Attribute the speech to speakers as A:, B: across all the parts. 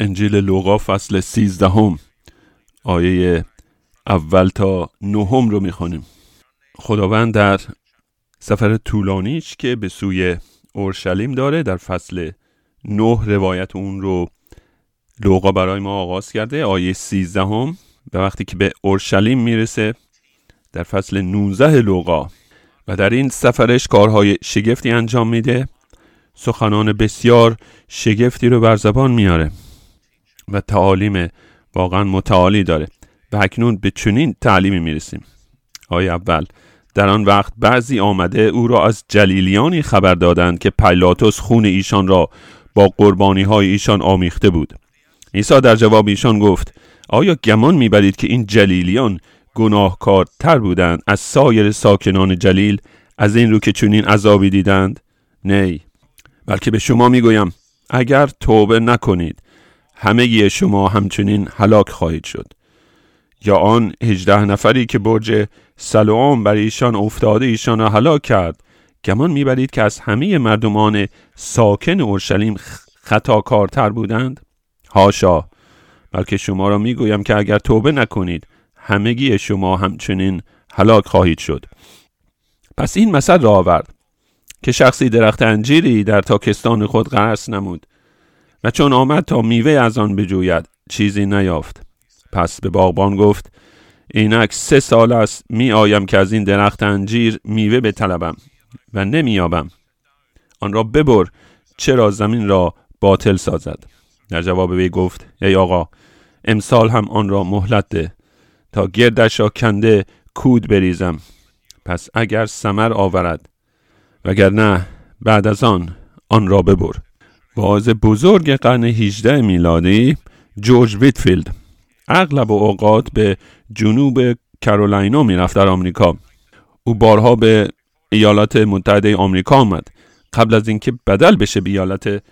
A: انجیل لوقا فصل سیزدهم آیه اول تا نهم رو می‌خوانیم. خداوند در سفر طولانیش که به سوی اورشلیم داره در فصل نه روایت اون رو لوقا برای ما آغاز کرده آیه سیزدهم. به وقتی که به اورشلیم می‌رسه در فصل 19 لوقا و در این سفرش کارهای شگفتی انجام میده سخنان بسیار شگفتی رو بر زبان میاره و تعالیم واقعا متعالی داره. و اکنون به چنین تعلیمی می‌رسیم. آیه اول در آن وقت بعضی آمده او را از جلیلیانی خبر دادند که پیلاتوس خون ایشان را با قربانی های ایشان آمیخته بود. عیسی در جواب ایشان گفت آیا گمان می‌برید که این جلیلیان گناهکارتر بودند از سایر ساکنان جلیل از این رو که چنین عذابی دیدند؟ نه بلکه به شما می‌گویم اگر توبه نکنید همه شما همچنین هلاک خواهید شد. یا آن هجده نفری که برج سلوام بر ایشان افتاده ایشان را هلاک کرد گمان می‌برید که از همه مردمان ساکن اورشلیم خطاکارتر بودند؟ هاشا بلکه شما را می‌گویم که اگر توبه نکنید همگی شما همچنین هلاک خواهید شد. پس این مثل را آورد که شخصی درخت انجیری در تاکستان خود قرص نمود. و چون آمد تا میوه از آن بجوید چیزی نیافت. پس به باغبان گفت اینک سه سال است می آیم که از این درخت انجیر میوه بطلبم و نمییابم آن را ببر چرا زمین را باطل سازد؟ در جواب وی گفت ای آقا امسال هم آن را مهلت ده. تا گردش را کنده کود بریزم. پس اگر سمر آورد وگرنه بعد از آن آن را ببر. باز بزرگ قرن 18 میلادی جورج ویتفیلد اغلب اوقات به جنوب کرولاینا می‌رفت در آمریکا. او بارها به ایالات متحده آمریکا آمد قبل از اینکه بدل بشه به ایالات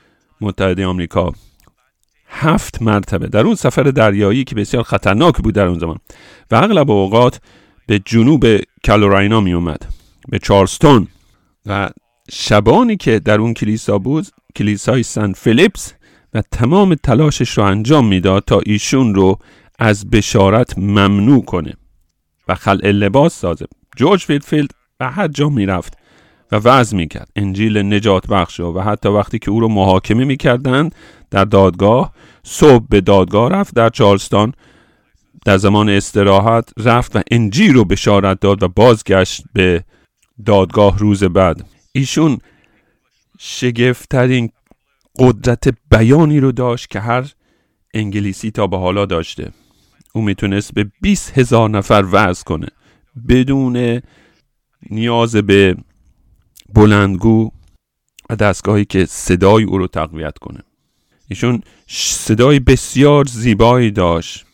A: متحده آمریکا. هفت مرتبه در اون سفر دریایی که بسیار خطرناک بود در اون زمان و اغلب اوقات به جنوب کالوراینا می اومد به چارلستون و شبانی که در اون کلیسا بود کلیسای سن فیلیپس و تمام تلاشش رو انجام می‌داد تا ایشون رو از بشارت ممنوع کنه و خلع لباس سازه. جورج ویتفیلد به هر جا می‌رفت و وعظ می‌کرد. انجیل نجات بخش و حتی وقتی که او رو محاکمه می‌کردند در دادگاه صبح به دادگاه رفت در چارلستون در زمان استراحت رفت و انجیل رو بشارت داد و بازگشت به دادگاه روز بعد. ایشون شگفتترین قدرت بیانی رو داشت که هر انگلیسی تا به حالا داشته. او می‌تونست به 20 هزار نفر وعظ کنه. بدون نیاز به بلندگو و دستگاهی که صدای او رو تقویت کنه. ایشون صدای بسیار زیبایی داشت.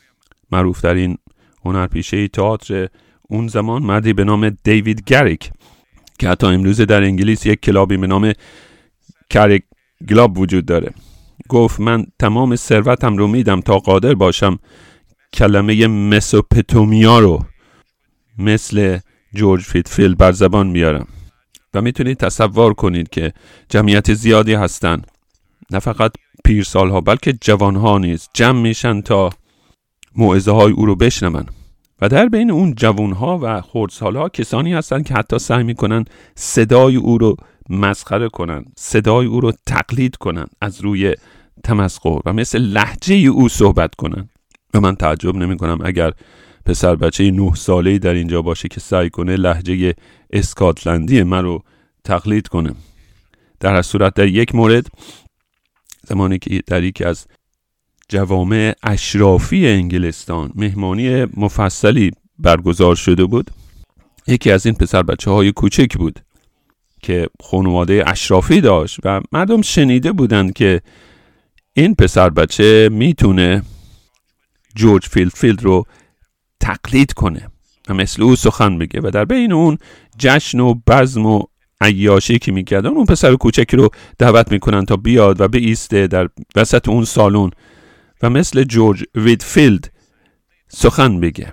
A: معروف در این هنرپیشه تئاتر اون زمان مردی به نام دیوید گریک. که حتی امروز در انگلیس یک کلابی به نام کریک گلاب وجود داره. گفت من تمام ثروتم رو میدم تا قادر باشم کلمه مسوپتومیا رو مثل جورج فیتفیل بر زبان بیارم. و می‌تونید تصور کنید که جمعیت زیادی هستن. نه فقط پیرسال بلکه جوان ها نیز جمع میشن تا موعظه های او رو بشنون. و در بین اون جوان ها و خردسال ها کسانی هستن که حتی سعی می‌کنن صدای او رو مسخره کنن صدای او رو تقلید کنن از روی تمسخر و مثل لحجه او صحبت کنن و من تعجب نمی کنم اگر پسر بچه نه ساله در اینجا باشه که سعی کنه لحجه اسکاتلندی من رو تقلید کنه. در صورت در یک مورد زمانی که در یکی از جوامع اشرافی انگلستان مهمانی مفصلی برگزار شده بود. یکی از این پسر بچه های کوچک بود که خانواده اشرافی داشت و مردم شنیده بودند که این پسر بچه می‌تونه جورج ویتفیلد رو تقلید کنه و مثل او سخن بگه و در بین اون جشن و بزم و عیاشی که می‌کردن اون پسر کوچکی رو دعوت می‌کنن تا بیاد و ایسته در وسط اون سالن و مثل جورج ویتفیلد سخن بگه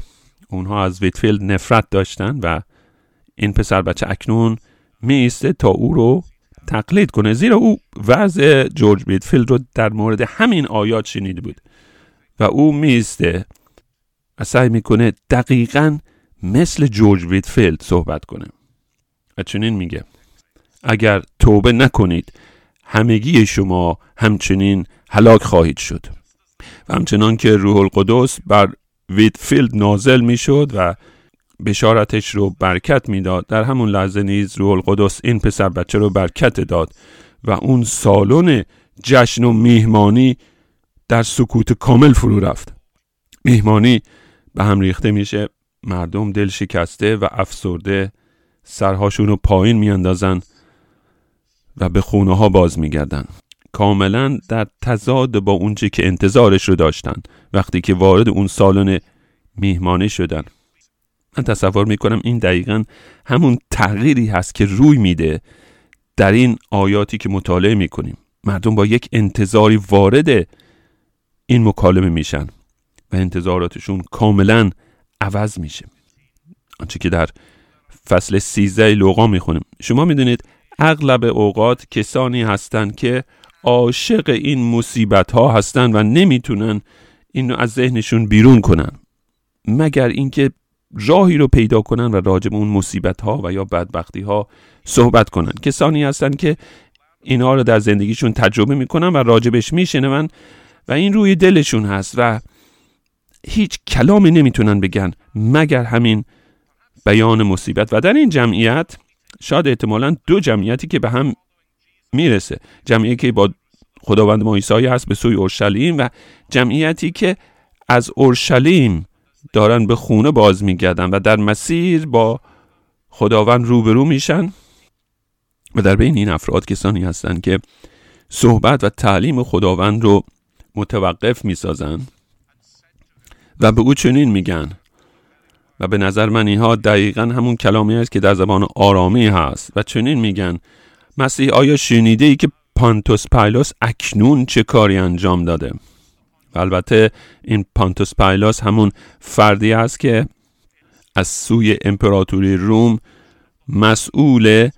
A: اونها از ویتفیلد نفرت داشتن و این پسر بچه اکنون ایسته تا او رو تقلید کنه. زیرا او وعظ جورج ویتفیلد رو در مورد همین آیات شنیده بود و او می‌ایسته و سعی می‌کنه دقیقا مثل جورج ویتفیلد صحبت کنه. و چنین میگه. اگر توبه نکنید همگی شما همچنین هلاک خواهید شد. و همچنان که روح القدس بر ویتفیلد نازل می‌شد و بشارتش رو برکت می‌داد در همون لحظه نیز روح القدس این پسر بچه رو برکت داد و اون سالن جشن و میهمانی در سکوت کامل فرو رفت. میهمانی به هم ریخته میشه مردم دل شکسته و افسرده سرهاشون رو پایین میاندازن و به خونه ها باز میگردن. کاملا در تضاد با اونچه که انتظارش رو داشتن. وقتی که وارد اون سالن میهمانی شدن. من تصور می‌کنم این دقیقا همون تغییری هست که روی میده در این آیاتی که مطالعه می‌کنیم. مردم با یک انتظاری وارد این مکالمه میشن و انتظاراتشون کاملا عوض میشه. آنچه که در فصل 13 لوقا می‌خونیم. شما می‌دونید اغلب اوقات کسانی هستند که عاشق این مصیبت ها هستند و نمی‌تونن اینو از ذهنشون بیرون کنن. مگر اینکه راهی رو پیدا کنن و راجب اون مصیبت ها و یا بدبختی ها صحبت کنن. کسانی هستند که اینها رو در زندگیشون تجربه می‌کنن و راجبش میشنون و این روی دلشون هست و هیچ کلامی نمی‌تونن بگن مگر همین بیان مصیبت. و در این جمعیت شاید احتمالا دو جمعیتی که به هم می‌رسه. جمعیتی که با خداوند ما عیسی هست به سوی اورشلیم و جمعیتی که از اورشلیم دارن به خونه باز میگردن و در مسیر با خداوند روبرو میشن. و در بین این افراد کسانی هستند که صحبت و تعلیم خداوند رو متوقف می‌سازن و به او چنین میگن. و به نظر من اینها دقیقا همون کلامی است که در زبان آرامی هست و چنین میگن. مسیح آیا شنیده ای که پانتوس پایلوس اکنون چه کاری انجام داده؟ البته این پانتوس پایلوس همون فردی است که از سوی امپراتوری روم مسئول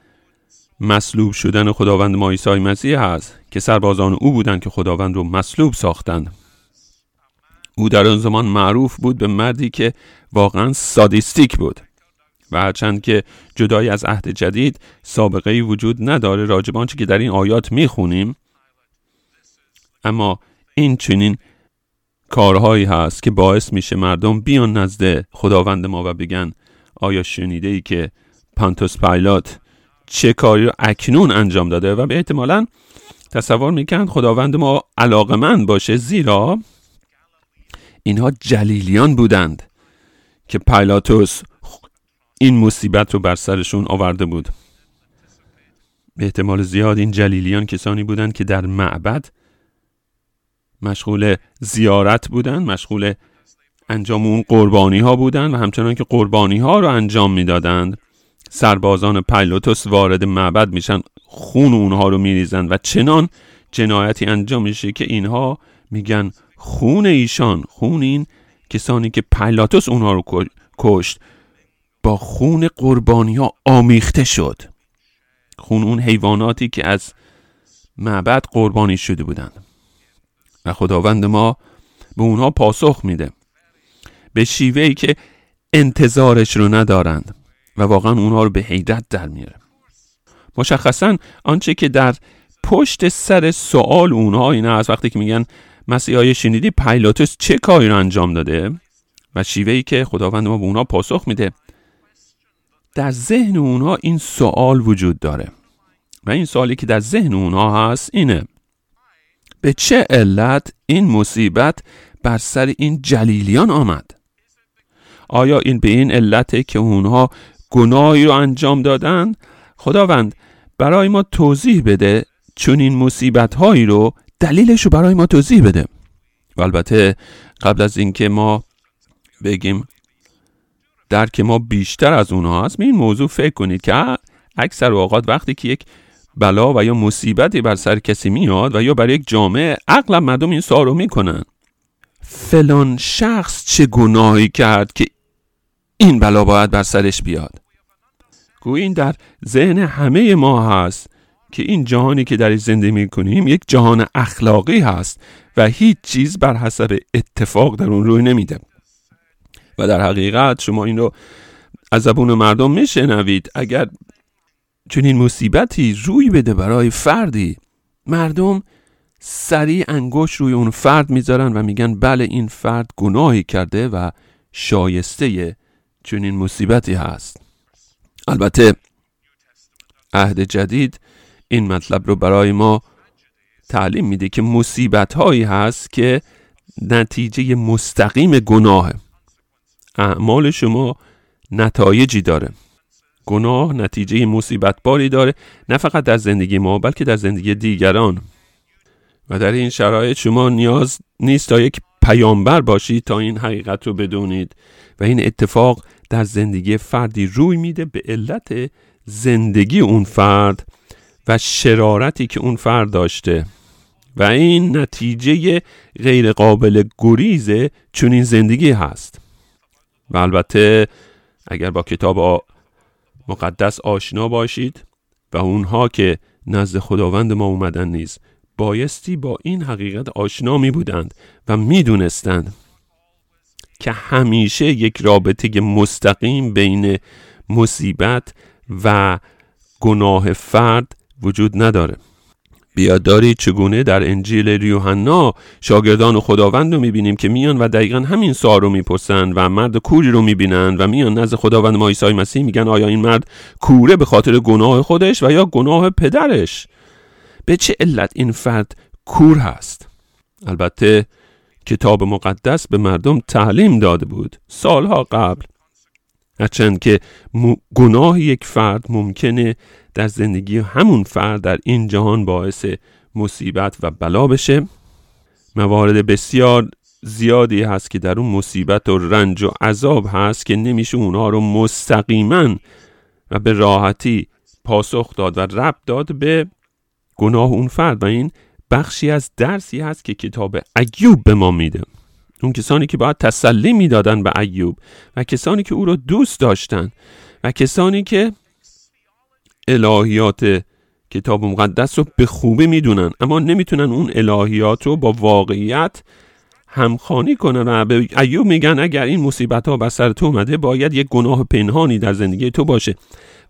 A: مصلوب شدن خداوند ما عیسی مسیح هست که سربازان او بودند که خداوند رو مصلوب ساختند. او در آن زمان معروف بود به مردی که واقعا سادیستیک بود. و هرچند که جدای از عهد جدید سابقه ای وجود نداره راجب آنچه که در این آیات می‌خونیم. اما این چنین کارهایی هست که باعث میشه مردم بیان نزد خداوند ما و بگن آیا شنیده ای که پانتوس پایلات چه کاری رو اکنون انجام داده؟ و به احتمالا تصور می‌کند خداوند ما علاقمند باشه زیرا اینها جلیلیان بودند که پایلاتوس این مصیبت رو بر سرشون آورده بود. به احتمال زیاد این جلیلیان کسانی بودند که در معبد مشغول زیارت بودند مشغول انجام اون قربانی ها بودند و همچنان که قربانی ها رو انجام می‌دادند سربازان پایلوتوس وارد معبد میشن خون اونها رو میریزند و چنان جنایتی انجام میشه که اینها میگن خون ایشان خون این کسانی که پایلاتوس اونها رو کشت. با خون قربانی ها آمیخته شد. خون اون حیواناتی که از معبد قربانی شده بودند. و خداوند ما به اونها پاسخ میده. به شیوهی که انتظارش رو ندارند و واقعا اونها رو به حیرت در میاره. مشخصا آنچه که در پشت سر سوال اونها این است وقتی که میگن مسیحای شنیدی پایلاتوس چه کاری رو انجام داده؟ و شیوهی که خداوند ما به اونها پاسخ میده. در ذهن اونها این سوال وجود داره. و این سوالی که در ذهن اونها هست اینه به چه علت این مصیبت بر سر این جلیلیان آمد؟ آیا این به این علته که اونها گناهی رو انجام دادن؟ خداوند برای ما توضیح بده چون این مصیبت هایی رو دلیلش رو برای ما توضیح بده. و البته قبل از اینکه ما بگیم درک ما بیشتر از اونها هست به این موضوع فکر کنید که اکثر اوقات وقتی که یک بلا و یا مصیبتی بر سر کسی میاد و یا بر یک جامعه اغلب مردم این سوال رو می‌کنن. فلان شخص چه گناهی کرد که این بلا باید بر سرش بیاد؟ گویا این در ذهن همه ما هست که این جهانی که در زندگی می کنیم یک جهان اخلاقی هست و هیچ چیز بر حسب اتفاق در اون روی نمیده. و در حقیقت شما این رو از زبون مردم میشنوید. اگر چنین مصیبتی روی بده برای فردی مردم سریع انگوش روی اون فرد می‌ذارن و میگن بله این فرد گناهی کرده و شایسته چنین مصیبتی هست. البته عهد جدید این مطلب رو برای ما تعلیم میده که مصیبت هایی هست که نتیجه مستقیم گناه. اعمال شما نتایجی داره. گناه نتیجه مصیبت باری داره نه فقط در زندگی ما بلکه در زندگی دیگران. و در این شرایط شما نیاز نیست تا یک پیامبر باشید تا این حقیقت رو بدونید. و این اتفاق در زندگی فردی روی میده به علت زندگی اون فرد و شرارتی که اون فرد داشته. و این نتیجه غیر قابل گریز چون این زندگی هست. و البته اگر با کتاب مقدس آشنا باشید و اونها که نزد خداوند ما اومدن نیز بایستی با این حقیقت آشنا می بودند و می دونستند که همیشه یک رابطه مستقیم بین مصیبت و گناه فرد وجود نداره. بیاد چگونه در انجیل یوحنا شاگردان خداوند رو می‌بینیم که میان و دقیقا همین سوال رو می‌پرسن و مرد کوری رو می‌بینن و میان نزد خداوند ما عیسی مسیح میگن آیا این مرد کوره به خاطر گناه خودش و یا گناه پدرش؟ به چه علت این فرد کور هست؟ البته کتاب مقدس به مردم تعلیم داده بود سالها قبل. هرچند که گناه یک فرد ممکنه در زندگی همون فرد در این جهان باعث مصیبت و بلا بشه. موارد بسیار زیادی هست که در اون مصیبت و رنج و عذاب هست که نمیشه اونها رو مستقیما و به راحتی پاسخ داد و رب داد به گناه اون فرد. و این بخشی از درسی هست که کتاب ایوب به ما میده. اون کسانی که باید تسلی می‌دادن به ایوب و کسانی که او را دوست داشتن و کسانی که الهیات کتاب مقدس رو به خوبی می‌دونن اما نمی‌تونن اون الهیات رو با واقعیت همخانی کنن. و به ایوب میگن اگر این مصیبت ها بر سر تو اومده باید یک گناه پنهانی در زندگی تو باشه.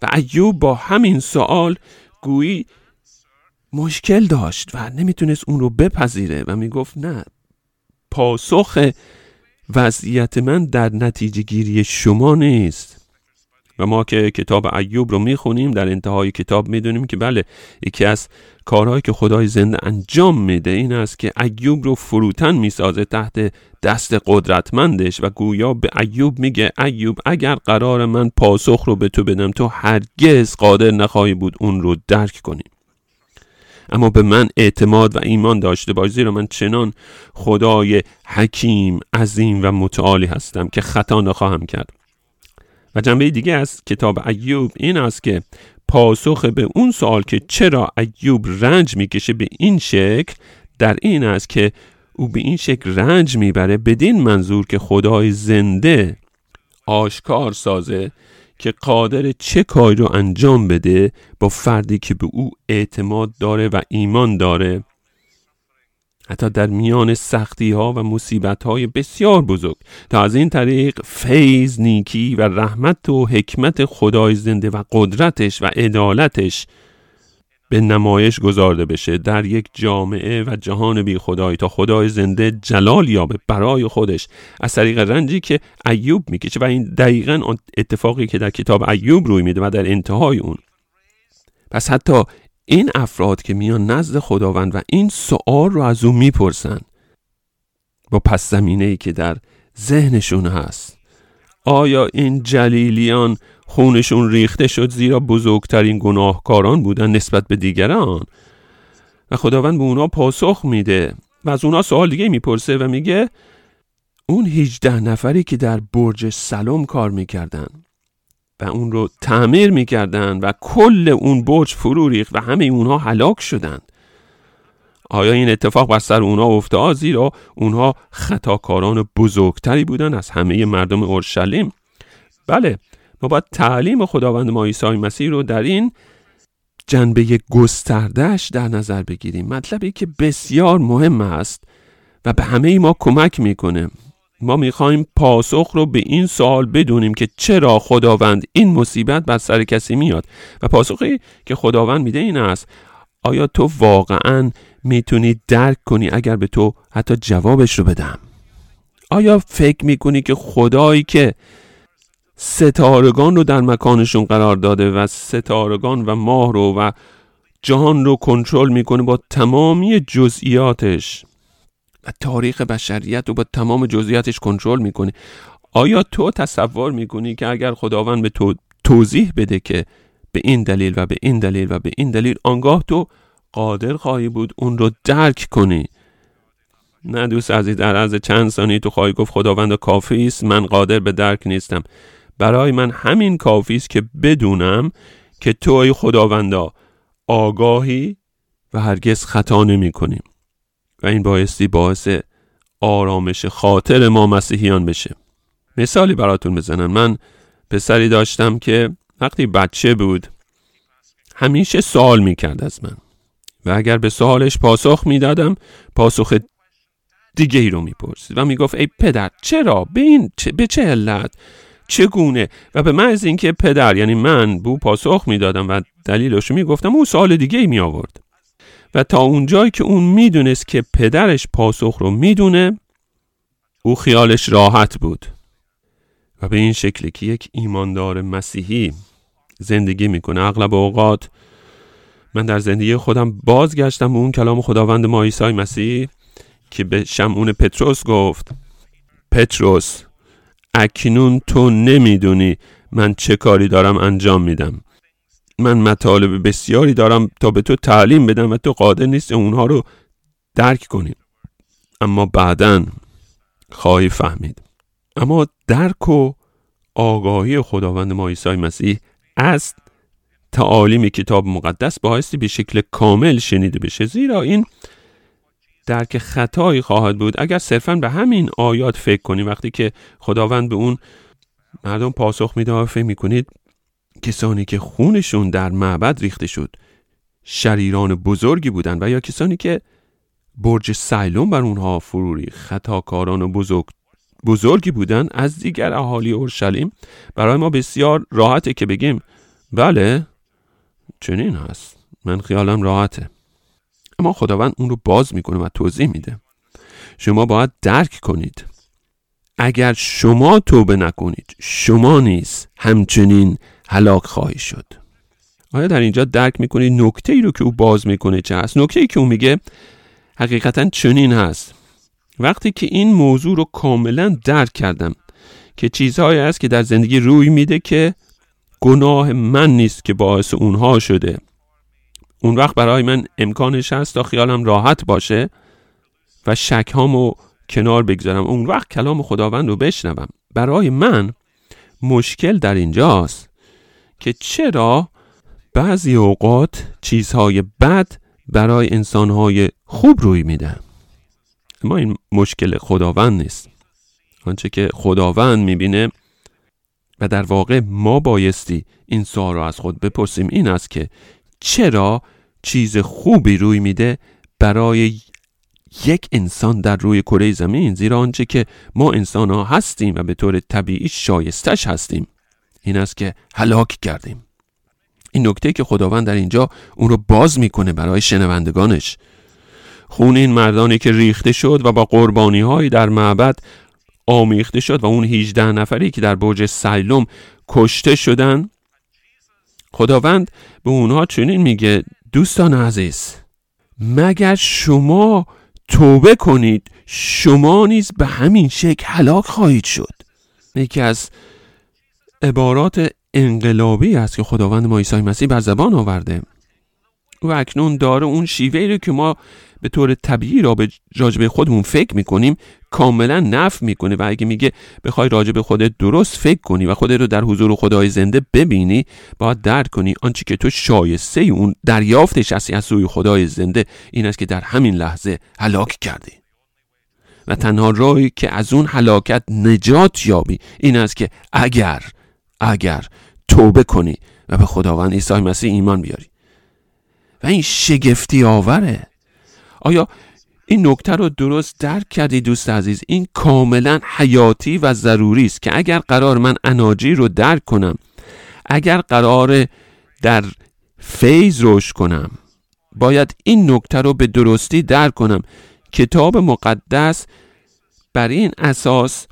A: و ایوب با همین سوال گویی مشکل داشت و نمی‌تونست اون رو بپذیره و می‌گفت نه پاسخ وضعیت من در نتیجه گیری شما نیست. ما که کتاب ایوب رو می‌خونیم در انتهای کتاب می‌دونیم که بله یکی از کارهایی که خدای زنده انجام میده این است که ایوب رو فروتن می‌سازه تحت دست قدرتمندش و گویا به ایوب میگه ایوب اگر قرار من پاسخ رو به تو بدم تو هرگز قادر نخواهی بود اون رو درک کنی. اما به من اعتماد و ایمان داشته باش زیرا من چنان خدای حکیم عظیم و متعالی هستم که خطا نخواهم کرد. و جنبه دیگه از کتاب ایوب این است که پاسخ به اون سوال که چرا ایوب رنج می‌کشه به این شکل در این است که او به این شکل رنج می‌بره بدین منظور که خدای زنده آشکار سازه که قادر چه کاری رو انجام بده با فردی که به او اعتماد داره و ایمان داره. حتی در میان سختی ها و مصیبت های بسیار بزرگ. تا از این طریق فیض نیکی و رحمت و حکمت خدای زنده و قدرتش و عدالتش به نمایش گذارده بشه. در یک جامعه و جهان بی خدای تا خدای زنده جلال یابه برای خودش. از طریق رنجی که ایوب می‌کشه و این دقیقا اتفاقی که در کتاب ایوب روی میده و در انتهای اون. پس حتی این افراد که میان نزد خداوند و این سوال رو از او می‌پرسن با پس زمینه ای که در ذهنشون هست آیا این جلیلیان خونشون ریخته شد زیرا بزرگترین گناهکاران بودن نسبت به دیگران؟ و خداوند به اونا پاسخ میده و از اونا سوال دیگه می‌پرسه و میگه اون 18 نفری که در برج سلام کار می‌کردن و اون رو تعمیر می‌کردن و کل اون برج فرو ریخت و همه اونها هلاک شدند. آیا این اتفاق بر سر اونها افتاد؟ زیرا اونها خطاکاران بزرگتری بودن از همه مردم اورشلیم. بله ما باید تعلیم خداوند ما عیسی مسیح رو در این جنبه گستردهش در نظر بگیریم. مطلبی که بسیار مهم است و به همه ما کمک می‌کنه. ما می‌خوایم پاسخ رو به این سوال بدونیم که چرا خداوند این مصیبت بر سر کسی میاد. و پاسخی که خداوند میده این است آیا تو واقعا می‌تونی درک کنی اگر به تو حتی جوابش رو بدم؟ آیا فکر می‌کنی که خدایی که ستارگان رو در مکانشون قرار داده و ستارگان و ماه رو و جهان رو کنترل می‌کنه با تمامی جزئیاتش و تاریخ بشریت رو با تمام جزئیاتش کنترل می‌کنه آیا تو تصور می‌کنی که اگر خداوند به تو توضیح بده که به این دلیل و به این دلیل و به این دلیل آنگاه تو قادر خواهی بود اون رو درک کنی؟ نه دوست عزیز در از چند ثانیه تو خواهی گفت خداوند کافی است من قادر به درک نیستم. برای من همین کافی است که بدونم که تو ای خداوندا آگاهی و هرگز خطا نمی کنیم و این بایستی باعث آرامش خاطر ما مسیحیان بشه. مثالی براتون بزنم. من پسری داشتم که وقتی بچه بود همیشه سوال می‌کرد از من. و اگر به سوالش پاسخ می‌دادم پاسخ دیگه ای رو می‌پرسید و می‌گفت ای پدر چرا؟ به این چه به چه علت؟ چگونه؟ و به محض اینکه پدر یعنی من بو پاسخ می‌دادم و دلیلش می‌گفتم او سوال دیگه ای می آورد و تا اونجایی که اون می‌دونست که پدرش پاسخ رو می‌دونه او خیالش راحت بود و به این شکلی که یک ایماندار مسیحی زندگی می‌کنه. اغلب اوقات من در زندگی خودم بازگشتم به اون کلام خداوند ما عیسی مسیح که به شمعون پتروس گفت پتروس اکنون تو نمی‌دونی من چه کاری دارم انجام میدم. من مطالب بسیاری دارم تا به تو تعلیم بدم و تو قادر نیست اونها رو درک کنی. اما بعدا خواهی فهمید. اما درک و آگاهی خداوند ما عیسی مسیح از تعالیم کتاب مقدس بایستی به شکل کامل شنیده بشه. زیرا این درک خطایی خواهد بود. اگر صرفا به همین آیات فکر کنیم وقتی که خداوند به اون مردم پاسخ میده فکر می‌کنید کسانی که خونشون در معبد ریخته شد شریران بزرگی بودند و یا کسانی که برج سیلون بر اونها فروری خطاکاران و بزرگ بزرگی بودند از دیگر اهالی اورشلیم برای ما بسیار راحته که بگیم بله چنین هست. من خیالم راحته. اما خداوند اون رو باز می‌کنه و توضیح میده. شما باید درک کنید. اگر شما توبه نکنید شما نیز همچنین هلاک خواهی شد. آیا در اینجا درک می‌کنید نکته ای رو که او باز می‌کنه چه هست؟ نکته ای که او میگه حقیقتا چنین هست. وقتی که این موضوع رو کاملا درک کردم که چیزهایی است که در زندگی روی میده که گناه من نیست که باعث اونها شده. اون وقت برای من امکانش هست تا خیالم راحت باشه و شک هامو کنار بگذارم. اون وقت کلام خداوند رو بشنوم. برای من مشکل در اینجاست. که چرا بعضی اوقات چیزهای بد برای انسانهای خوب روی میده. اما این مشکل خداوند نیست. آنچه که خداوند می‌بینه و در واقع ما بایستی این سوال را از خود بپرسیم این است که چرا چیز خوبی روی میده برای یک انسان در روی کره زمین زیرا آنچه که ما انسان ها هستیم و به طور طبیعی شایستش هستیم. این است که هلاک کردیم. این نکته که خداوند در اینجا اون رو باز می‌کنه برای شنوندگانش. خون این مردانی که ریخته شد و با قربانی های در معبد آمیخته شد و اون 18 نفری که در برج سیلوم کشته شدن خداوند به اونها چنین میگه دوستان عزیز مگر شما توبه کنید؟ شما نیز به همین شکل هلاک خواهید شد. یکی از عبارات انقلابی است که خداوند ما عیسی مسیح بر زبان آورده. و اکنون داره اون شیوه رو که ما به طور طبیعی را به راجب خودمون فکر می‌کنیم کاملا نف می‌کنه. و اگه میگه بخوای راجب خودت درست فکر کنی و خودت رو در حضور خدای زنده ببینی باید درک کنی آنچه که تو شایسته اون دریافتش هستی از سوی خدای زنده. این است که در همین لحظه هلاک کردی. و تنها راهی که از اون هلاکت نجات یابی این است که اگر اگر توبه کنی و به خداوند عیسی مسیح ایمان بیاری. و این شگفتی آوره. آیا این نکته رو درست درک کردی دوست عزیز؟ این کاملا حیاتی و ضروری است که اگر قرار من اناجی رو درک کنم اگر قرار در فیض رشد کنم باید این نکته رو به درستی درک کنم. کتاب مقدس بر این اساس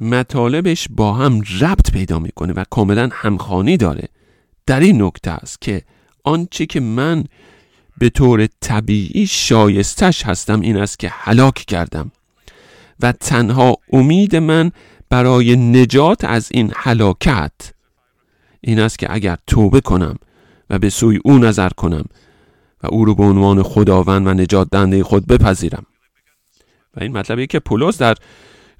A: مطالبش با هم ربط پیدا می‌کنه و کاملا همخانی داره. در این نکته است که آنچه که من به طور طبیعی شایستش هستم این است که هلاک کردم و تنها امید من برای نجات از این هلاکت این است که اگر توبه کنم و به سوی او نظر کنم و او رو به عنوان خداوند و نجات دهنده خود بپذیرم. و این مطلبی که پولس در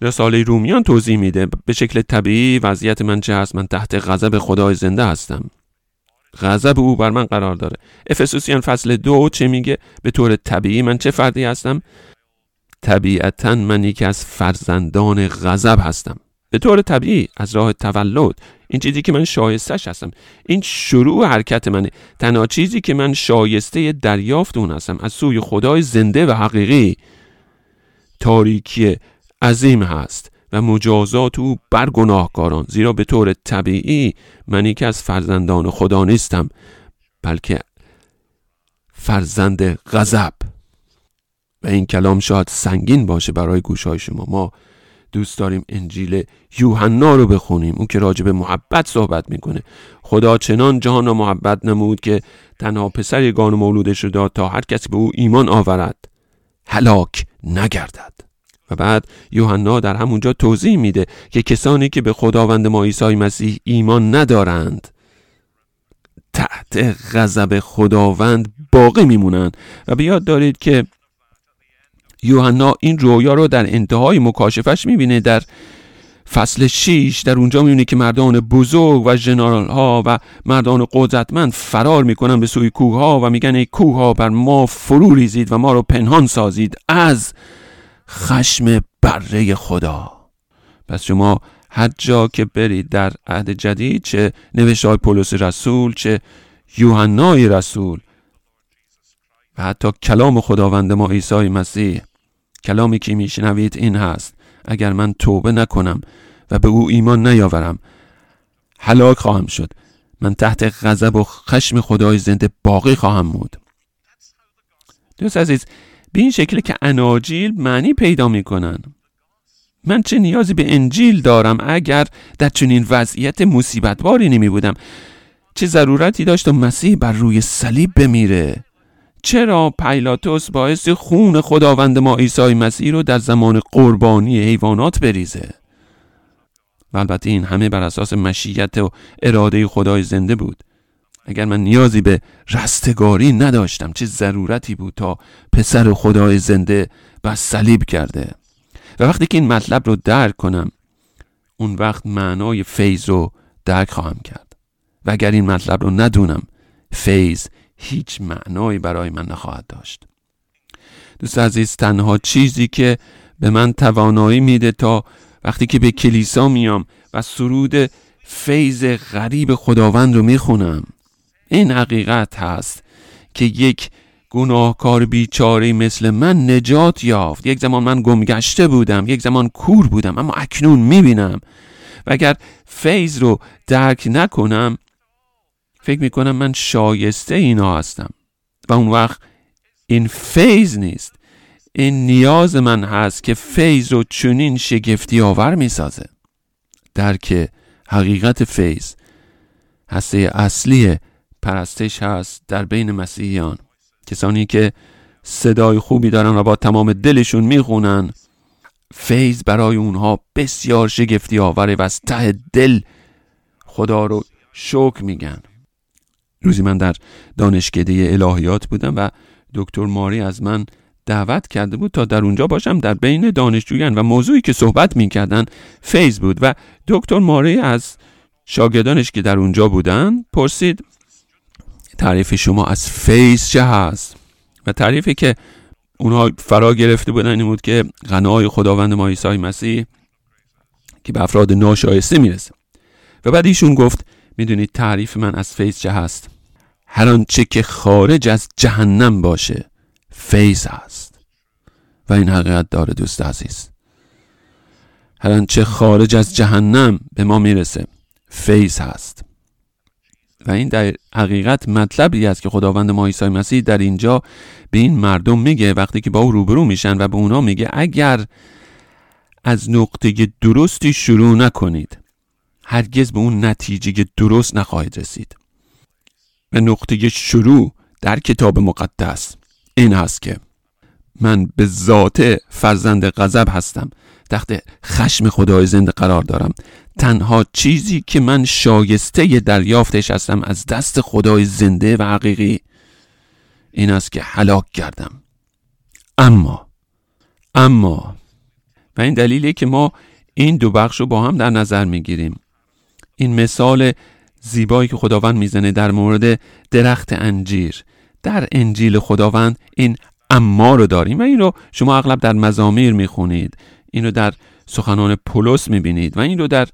A: رساله رومیان توضیح میده. به شکل طبیعی وضعیت من چه هست؟ من تحت غضب خدای زنده هستم. غضب او بر من قرار داره. افسوسیان فصل دو چه میگه؟ به طور طبیعی من چه فردی هستم؟ طبیعتا من یکی از فرزندان غضب هستم. به طور طبیعی از راه تولد این چیزی که من شایستش هستم این شروع حرکت منه. تنها چیزی که من شایسته دریافت اون هستم از سوی خدای زنده و حقیقی. تاریکی عظیم هست و مجازات او بر گناهکاران زیرا به طور طبیعی من یکی از فرزندان خدا نیستم بلکه فرزند غضب. و این کلام شاید سنگین باشه برای گوشهای شما. ما دوست داریم انجیل یوحنا رو بخونیم اون که راجع به محبت صحبت می‌کنه. خدا چنان جهان را محبت نمود که تنها پسر یگان مولودش رو داد تا هر کسی به او ایمان آورد. هلاک نگردد. و بعد یوحنا در همونجا توضیح میده که کسانی که به خداوند ما عیسی مسیح ایمان ندارند تحت غضب خداوند باقی میمونند. و بیاد دارید که یوحنا این رویا رو در انتهای مکاشفش می‌بینه در فصل 6 در اونجا می‌بینه که مردان بزرگ و جنرال ها و مردان قدرتمند فرار می‌کنن به سوی کوه ها و میگن ای کوه ها بر ما فرو ریزید و ما رو پنهان سازید. از خشم بره خدا. پس شما هر جا که برید در عهد جدید چه نوشته های پولس رسول چه یوحنای رسول و حتی کلام خداوند ما عیسی مسیح کلامی که میشنوید این هست اگر من توبه نکنم و به او ایمان نیاورم هلاک خواهم شد. من تحت غضب و خشم خدای زنده باقی خواهم بود. دوست عزیز به این شکل که اناجیل معنی پیدا می‌کنن. من چه نیازی به انجیل دارم اگر در چنین وضعیت مصیبتباری نمی بودم چه ضرورتی داشت و مسیح بر روی صلیب بمیره؟ چرا پیلاتوس باعث خون خداوند ما عیسی مسیح رو در زمان قربانی حیوانات بریزه؟ و البته این همه بر اساس مشیت و اراده خدای زنده بود. اگر من نیازی به رستگاری نداشتم چه ضرورتی بود تا پسر خدای زنده و صلیب کرده؟ و وقتی که این مطلب رو درک کنم اون وقت معنای فیض رو درک خواهم کرد. و اگر این مطلب رو ندونم فیض هیچ معنایی برای من نخواهد داشت. دوست عزیز تنها چیزی که به من توانایی میده تا وقتی که به کلیسا میام و سرود فیض غریب خداوند رو می‌خونم این حقیقت هست که یک گناهکار بیچاره مثل من نجات یافت. یک زمان من گمگشته بودم یک زمان کور بودم اما اکنون می‌بینم. و اگر فیض رو درک نکنم فکر می‌کنم من شایسته اینا هستم. و اون وقت این فیض نیست. این نیاز من هست که فیض رو چنین شگفتی آور می‌سازه. درک حقیقت فیض هسته اصلی پرستش هست در بین مسیحیان. کسانی که صدای خوبی دارن و با تمام دلشون می‌خونن فیض برای اونها بسیار شگفتی آوره و از ته دل خدا رو شکر میگن. روزی من در دانشکده الهیات بودم و دکتر ماری از من دعوت کرده بود تا در اونجا باشم در بین دانشجویان و موضوعی که صحبت می‌کردن فیض بود. و دکتر ماری از شاگردانش که در اونجا بودن پرسید تعریف شما از فیض چه هست؟ و تعریفی که اونها فرا گرفته بودن این بود که غنای خداوند ما عیسی مسیح که به افراد ناشایسته می‌رسه. و بعد ایشون گفت می‌دونید تعریف من از فیض چه هست؟ هر آنچه که خارج از جهنم باشه فیض است و این حقیقت داره دوست عزیز. هر آنچه خارج از جهنم به ما می‌رسه فیض هست. و این در حقیقت مطلبی است که خداوند ما عیسی مسیح در اینجا به این مردم میگه وقتی که با او روبرو میشن و به اونا میگه اگر از نقطه درستی شروع نکنید هرگز به اون نتیجه درست نخواهید رسید. و نقطه شروع در کتاب مقدس این هست که من به ذات فرزند غضب هستم. تحت خشم خدای زنده قرار دارم. تنها چیزی که من شایسته دریافتش هستم از دست خدای زنده و حقیقی این است که هلاک کردم. اما اما و این دلیلی که ما این دو بخش رو با هم در نظر می‌گیریم. این مثال زیبایی که خداوند می‌زنه در مورد درخت انجیر. در انجیل خداوند این اما رو داریم و این رو شما اغلب در مزامیر می‌خونید. این رو در سخنان پولس می‌بینید و این رو در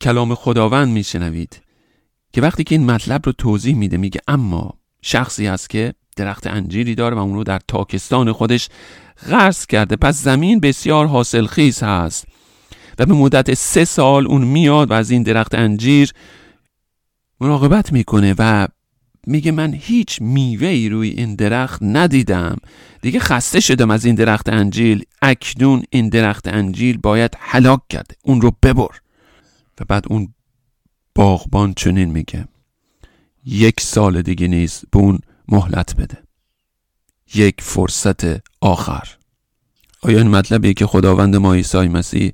A: کلام خداوند میشنوید. که وقتی که این مطلب رو توضیح میده میگه اما شخصی است که درخت انجیری داره و اون رو در تاکستان خودش غرس کرده. پس زمین بسیار حاصل خیز هست و به مدت سه سال اون میاد و از این درخت انجیر مراقبت می‌کنه و میگه من هیچ میوه ای روی این درخت ندیدم. دیگه خسته شدم از این درخت انجیل. اکنون این درخت انجیل باید هلاک کرده. اون رو ببر. و بعد اون باغبان چنین میگه. یک سال دیگه نیز به اون مهلت بده. یک فرصت آخر. آیا این مطلبیه که خداوند ما عیسی مسیح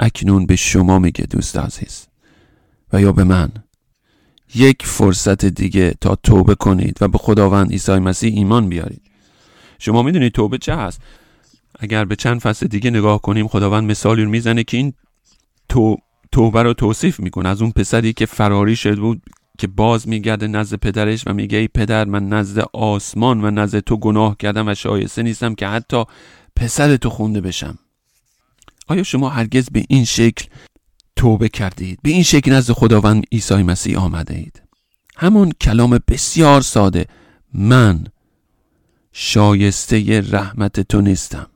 A: اکنون به شما میگه دوست عزیز؟ و یا به من؟ یک فرصت دیگه تا توبه کنید و به خداوند عیسی مسیح ایمان بیارید. شما می‌دونید توبه چه هست؟ اگر به چند فصل دیگه نگاه کنیم خداوند مثالی رو می‌زنه که این تو توبه رو توصیف می‌کنه. از اون پسری که فراری شد بود که باز میگرده نزد پدرش و میگه ای پدر من نزد آسمان و نزد تو گناه کردم و شایسته نیستم که حتی پسر تو خونده بشم. آیا شما هرگز به این شکل توبه کردید؟ به این شکل نزد خداوند عیسی مسیح آمده اید؟ همون کلام بسیار ساده من شایسته رحمت تو نیستم.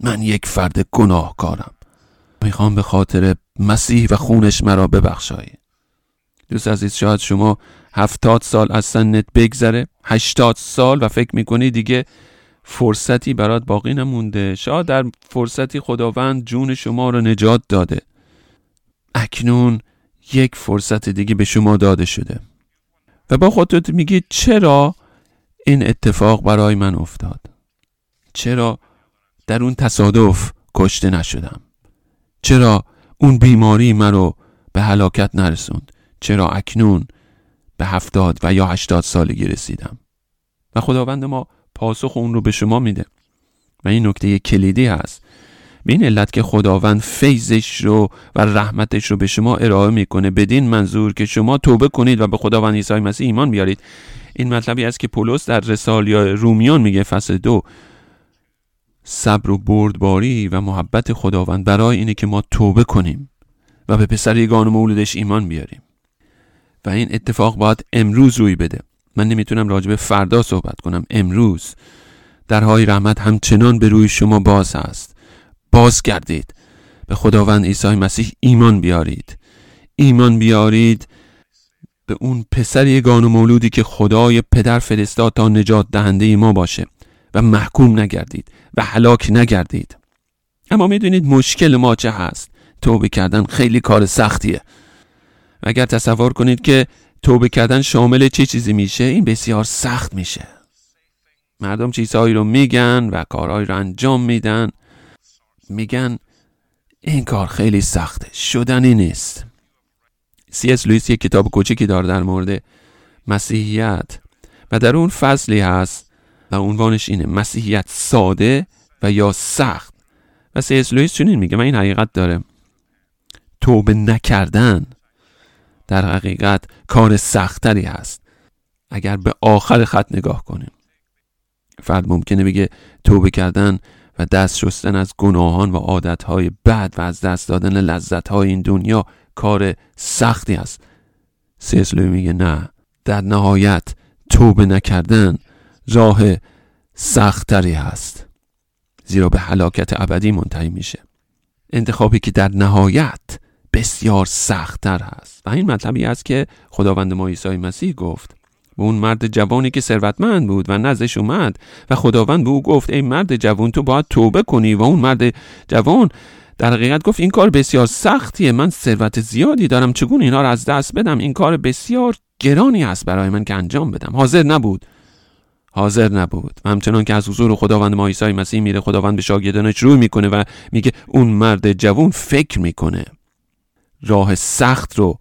A: من یک فرد گناهکارم. می‌خوام به خاطر مسیح و خونش مرا ببخشایی دوست عزیز شاید شما هفتاد سال از سنت بگذره هشتاد سال و فکر می‌کنی دیگه فرصتی برات باقی نمونده. شاید در فرصتی خداوند جون شما رو نجات داده. اکنون یک فرصت دیگه به شما داده شده. و با خودت میگی چرا این اتفاق برای من افتاد؟ چرا در اون تصادف کشته نشدم؟ چرا اون بیماری مرا به هلاکت نرسوند؟ چرا اکنون به هفتاد و یا هشتاد سالگی رسیدم؟ و خداوند ما پاسخ اون رو به شما میده. و این نکته کلیدی هست. به این علت که خداوند فیضش رو و رحمتش رو به شما ارائه می‌کنه. بدین منظور که شما توبه کنید و به خداوند عیسی مسیح ایمان بیارید. این مطلبی است که پولس در رسالیا رومیان میگه فصل دو صبر و بردباری و محبت خداوند برای اینه که ما توبه کنیم و به پسر یگان مولودش ایمان بیاریم. و این اتفاق باید امروز روی بده. من نمی‌تونم راجع به فردا صحبت کنم. امروز درهای رحمت همچنان به روی شما باز هست. باز کردید به خداوند عیسی مسیح ایمان بیارید. ایمان بیارید به اون پسر یگان مولودی که خدای پدر فرستاد تا نجات دهنده ما باشه. و محکوم نگردید و هلاک نگردید. اما می‌دونید مشکل ما چه هست؟ توبه کردن خیلی کار سختیه. اگر تصور کنید که توبه کردن شامل چه چیزی میشه این بسیار سخت میشه. مردم چیزهایی رو میگن و کارهایی رو انجام میدن. میگن این کار خیلی سخته شدنی نیست. سی اس لویس یک کتاب کوچکی داره در مورد مسیحیت. و در اون فصلی هست و عنوانش اینه مسیحیت ساده و یا سخت. و سی اس لویس چنین میگه من این حقیقت داره. توبه نکردن در حقیقت کار سختری هست. اگر به آخر خط نگاه کنیم. فرد ممکنه بگه توبه کردن و دست شستن از گناهان و عادتهای بد و از دست دادن لذتهای این دنیا کار سختی است سیسلوی میگه نه. در نهایت توبه نکردن راه سختتری هست. زیرا به حلاکت ابدی منتهی میشه. انتخابی که در نهایت بسیار سختتر هست. و این مطلبی است که خداوند ما عیسی مسیح گفت. به اون مرد جوانی که ثروتمند بود و نزدش اومد و خداوند به او گفت ای مرد جوان تو باید توبه کنی. و اون مرد جوان در حقیقت گفت این کار بسیار سختیه من ثروت زیادی دارم چگونه اینا رو از دست بدم؟ این کار بسیار گرانی است برای من که انجام بدم. حاضر نبود. حاضر نبود. و همچنان که از حضور خداوند ما مسیح میره خداوند به شاگردانش روی می‌کنه و میگه اون مرد جوون فکر می‌کنه. راه سخت رو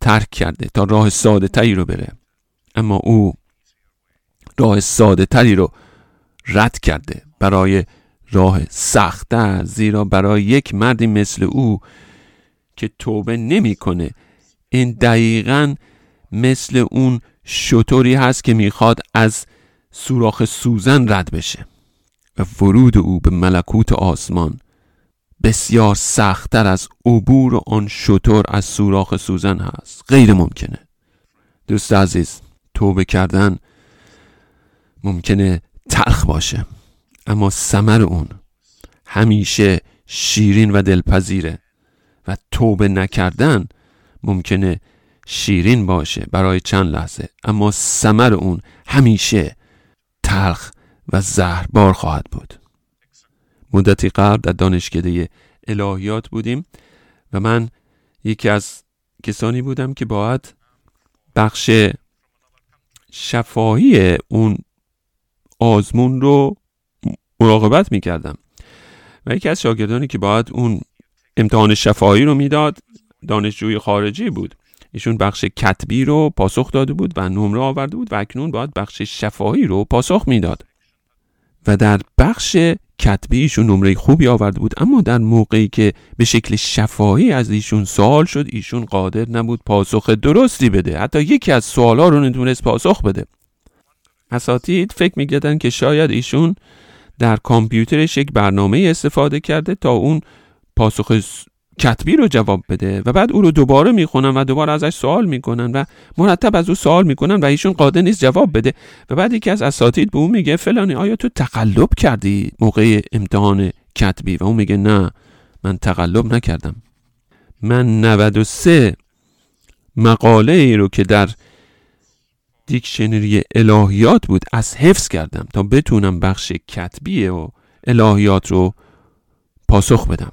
A: ترک کرده تا راه ساده تری رو بره. اما او راه ساده تری رو رد کرده برای راه سختتر زیرا برای یک مردی مثل او که توبه نمی‌کنه این دقیقا مثل اون شطوری هست که می‌خواد از سوراخ سوزن رد بشه و ورود او به ملکوت آسمان بسیار سختتر از عبور آن شطور از سوراخ سوزن هست. غیر ممکنه. دوست عزیز توبه کردن ممکنه تلخ باشه اما سمر اون همیشه شیرین و دلپذیره و توبه نکردن ممکنه شیرین باشه برای چند لحظه اما سمر اون همیشه تلخ و زهربار خواهد بود. مدتی قبل در دانشکده الهیات بودیم و من یکی از کسانی بودم که باید بخش شفاهی اون آزمون رو مراقبت می‌کردم. و یکی از شاگردانی که باید اون امتحان شفاهی رو می‌داد دانشجوی خارجی بود. ایشون بخش کتبی رو پاسخ داده بود و نمره آورده بود و اکنون باید بخش شفاهی رو پاسخ می‌داد. و در بخش کتبی ایشون نمره خوبی آورده بود اما در موقعی که به شکل شفاهی از ایشون سوال شد ایشون قادر نبود پاسخ درستی بده. حتی یکی از سوالا رو نتونست پاسخ بده. اساتید فکر میگردن که شاید ایشون در کامپیوترش یک برنامه استفاده کرده تا اون پاسخ کتبی رو جواب بده و بعد او رو دوباره می‌خونن و دوباره ازش سوال می‌کنن و مرتب از او سوال می‌کنن و ایشون قادر نیست جواب بده و بعد یکی از اساتید به اون میگه فلانی آیا تو تقلب کردی موقع امتحان کتبی? و اون میگه نه من تقلب نکردم. من 93 مقاله ای رو که در دیکشنری الهیات بود از حفظ کردم تا بتونم بخش کتبی و الهیات رو پاسخ بدم.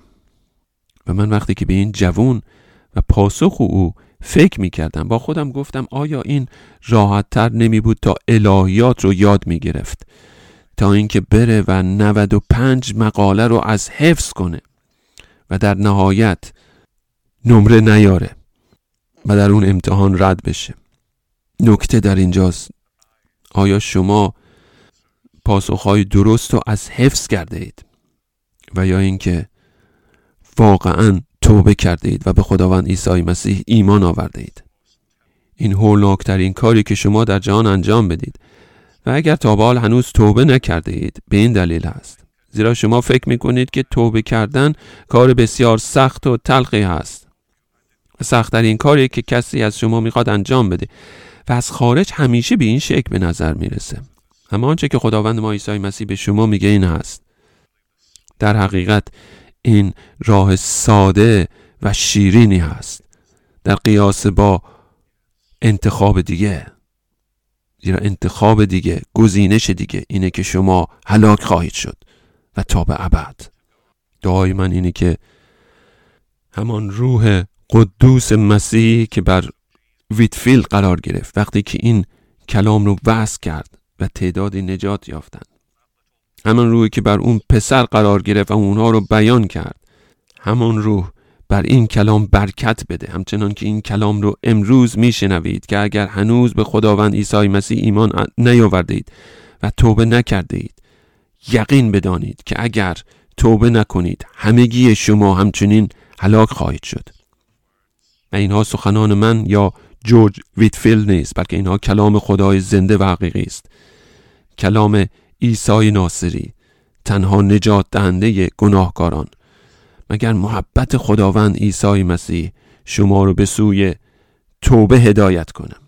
A: و من وقتی که به این جوون و پاسخ او فکر می کردم با خودم گفتم آیا این راحت تر نمی بود تا الهیات رو یاد می گرفت تا اینکه بره و 95 مقاله رو از حفظ کنه و در نهایت نمره نیاره و در اون امتحان رد بشه. نکته در اینجاست. آیا شما پاسخهای درست رو از حفظ کرده اید؟ و یا اینکه واقعا توبه کرده اید و به خداوند عیسی مسیح ایمان آورده اید این هولناکترین کاری که شما در جهان انجام بدید و اگر تا حال هنوز توبه نکرده اید به این دلیل است. زیرا شما فکر می کنید که توبه کردن کار بسیار سخت و تلخی هست. و سختترین کاری که کسی از شما می‌خواد انجام بده و از خارج همیشه به این شکل به نظر می‌رسه. اما آنچه که خداوند ما عیسی مسیح به شما میگه این هست. در حقیقت این راه ساده و شیرینی هست. در قیاس با انتخاب دیگه. زیرا انتخاب دیگه گزینش دیگه اینه که شما هلاک خواهید شد و تا به ابد. دعای من اینه که همان روح قدوس مسیح که بر ویتفیل قرار گرفت وقتی که این کلام رو وضع کرد و تعدادی نجات یافتند همان روحی که بر اون پسر قرار گرفت و اونها رو بیان کرد. همان روح بر این کلام برکت بده. همچنان که این کلام رو امروز میشنوید که اگر هنوز به خداوند عیسی مسیح ایمان نیاورده و توبه نکرده اید یقین بدانید که اگر توبه نکنید همگی شما همچنین هلاک خواهید شد. و اینها سخنان من یا جورج ویتفیل نیست بلکه اینها کلام خدای زنده و حقیقی است. کلام عیسی ناصری تنها نجات دهنده گناهکاران. مگر محبت خداوند عیسی مسیح شما رو به سوی توبه هدایت کنم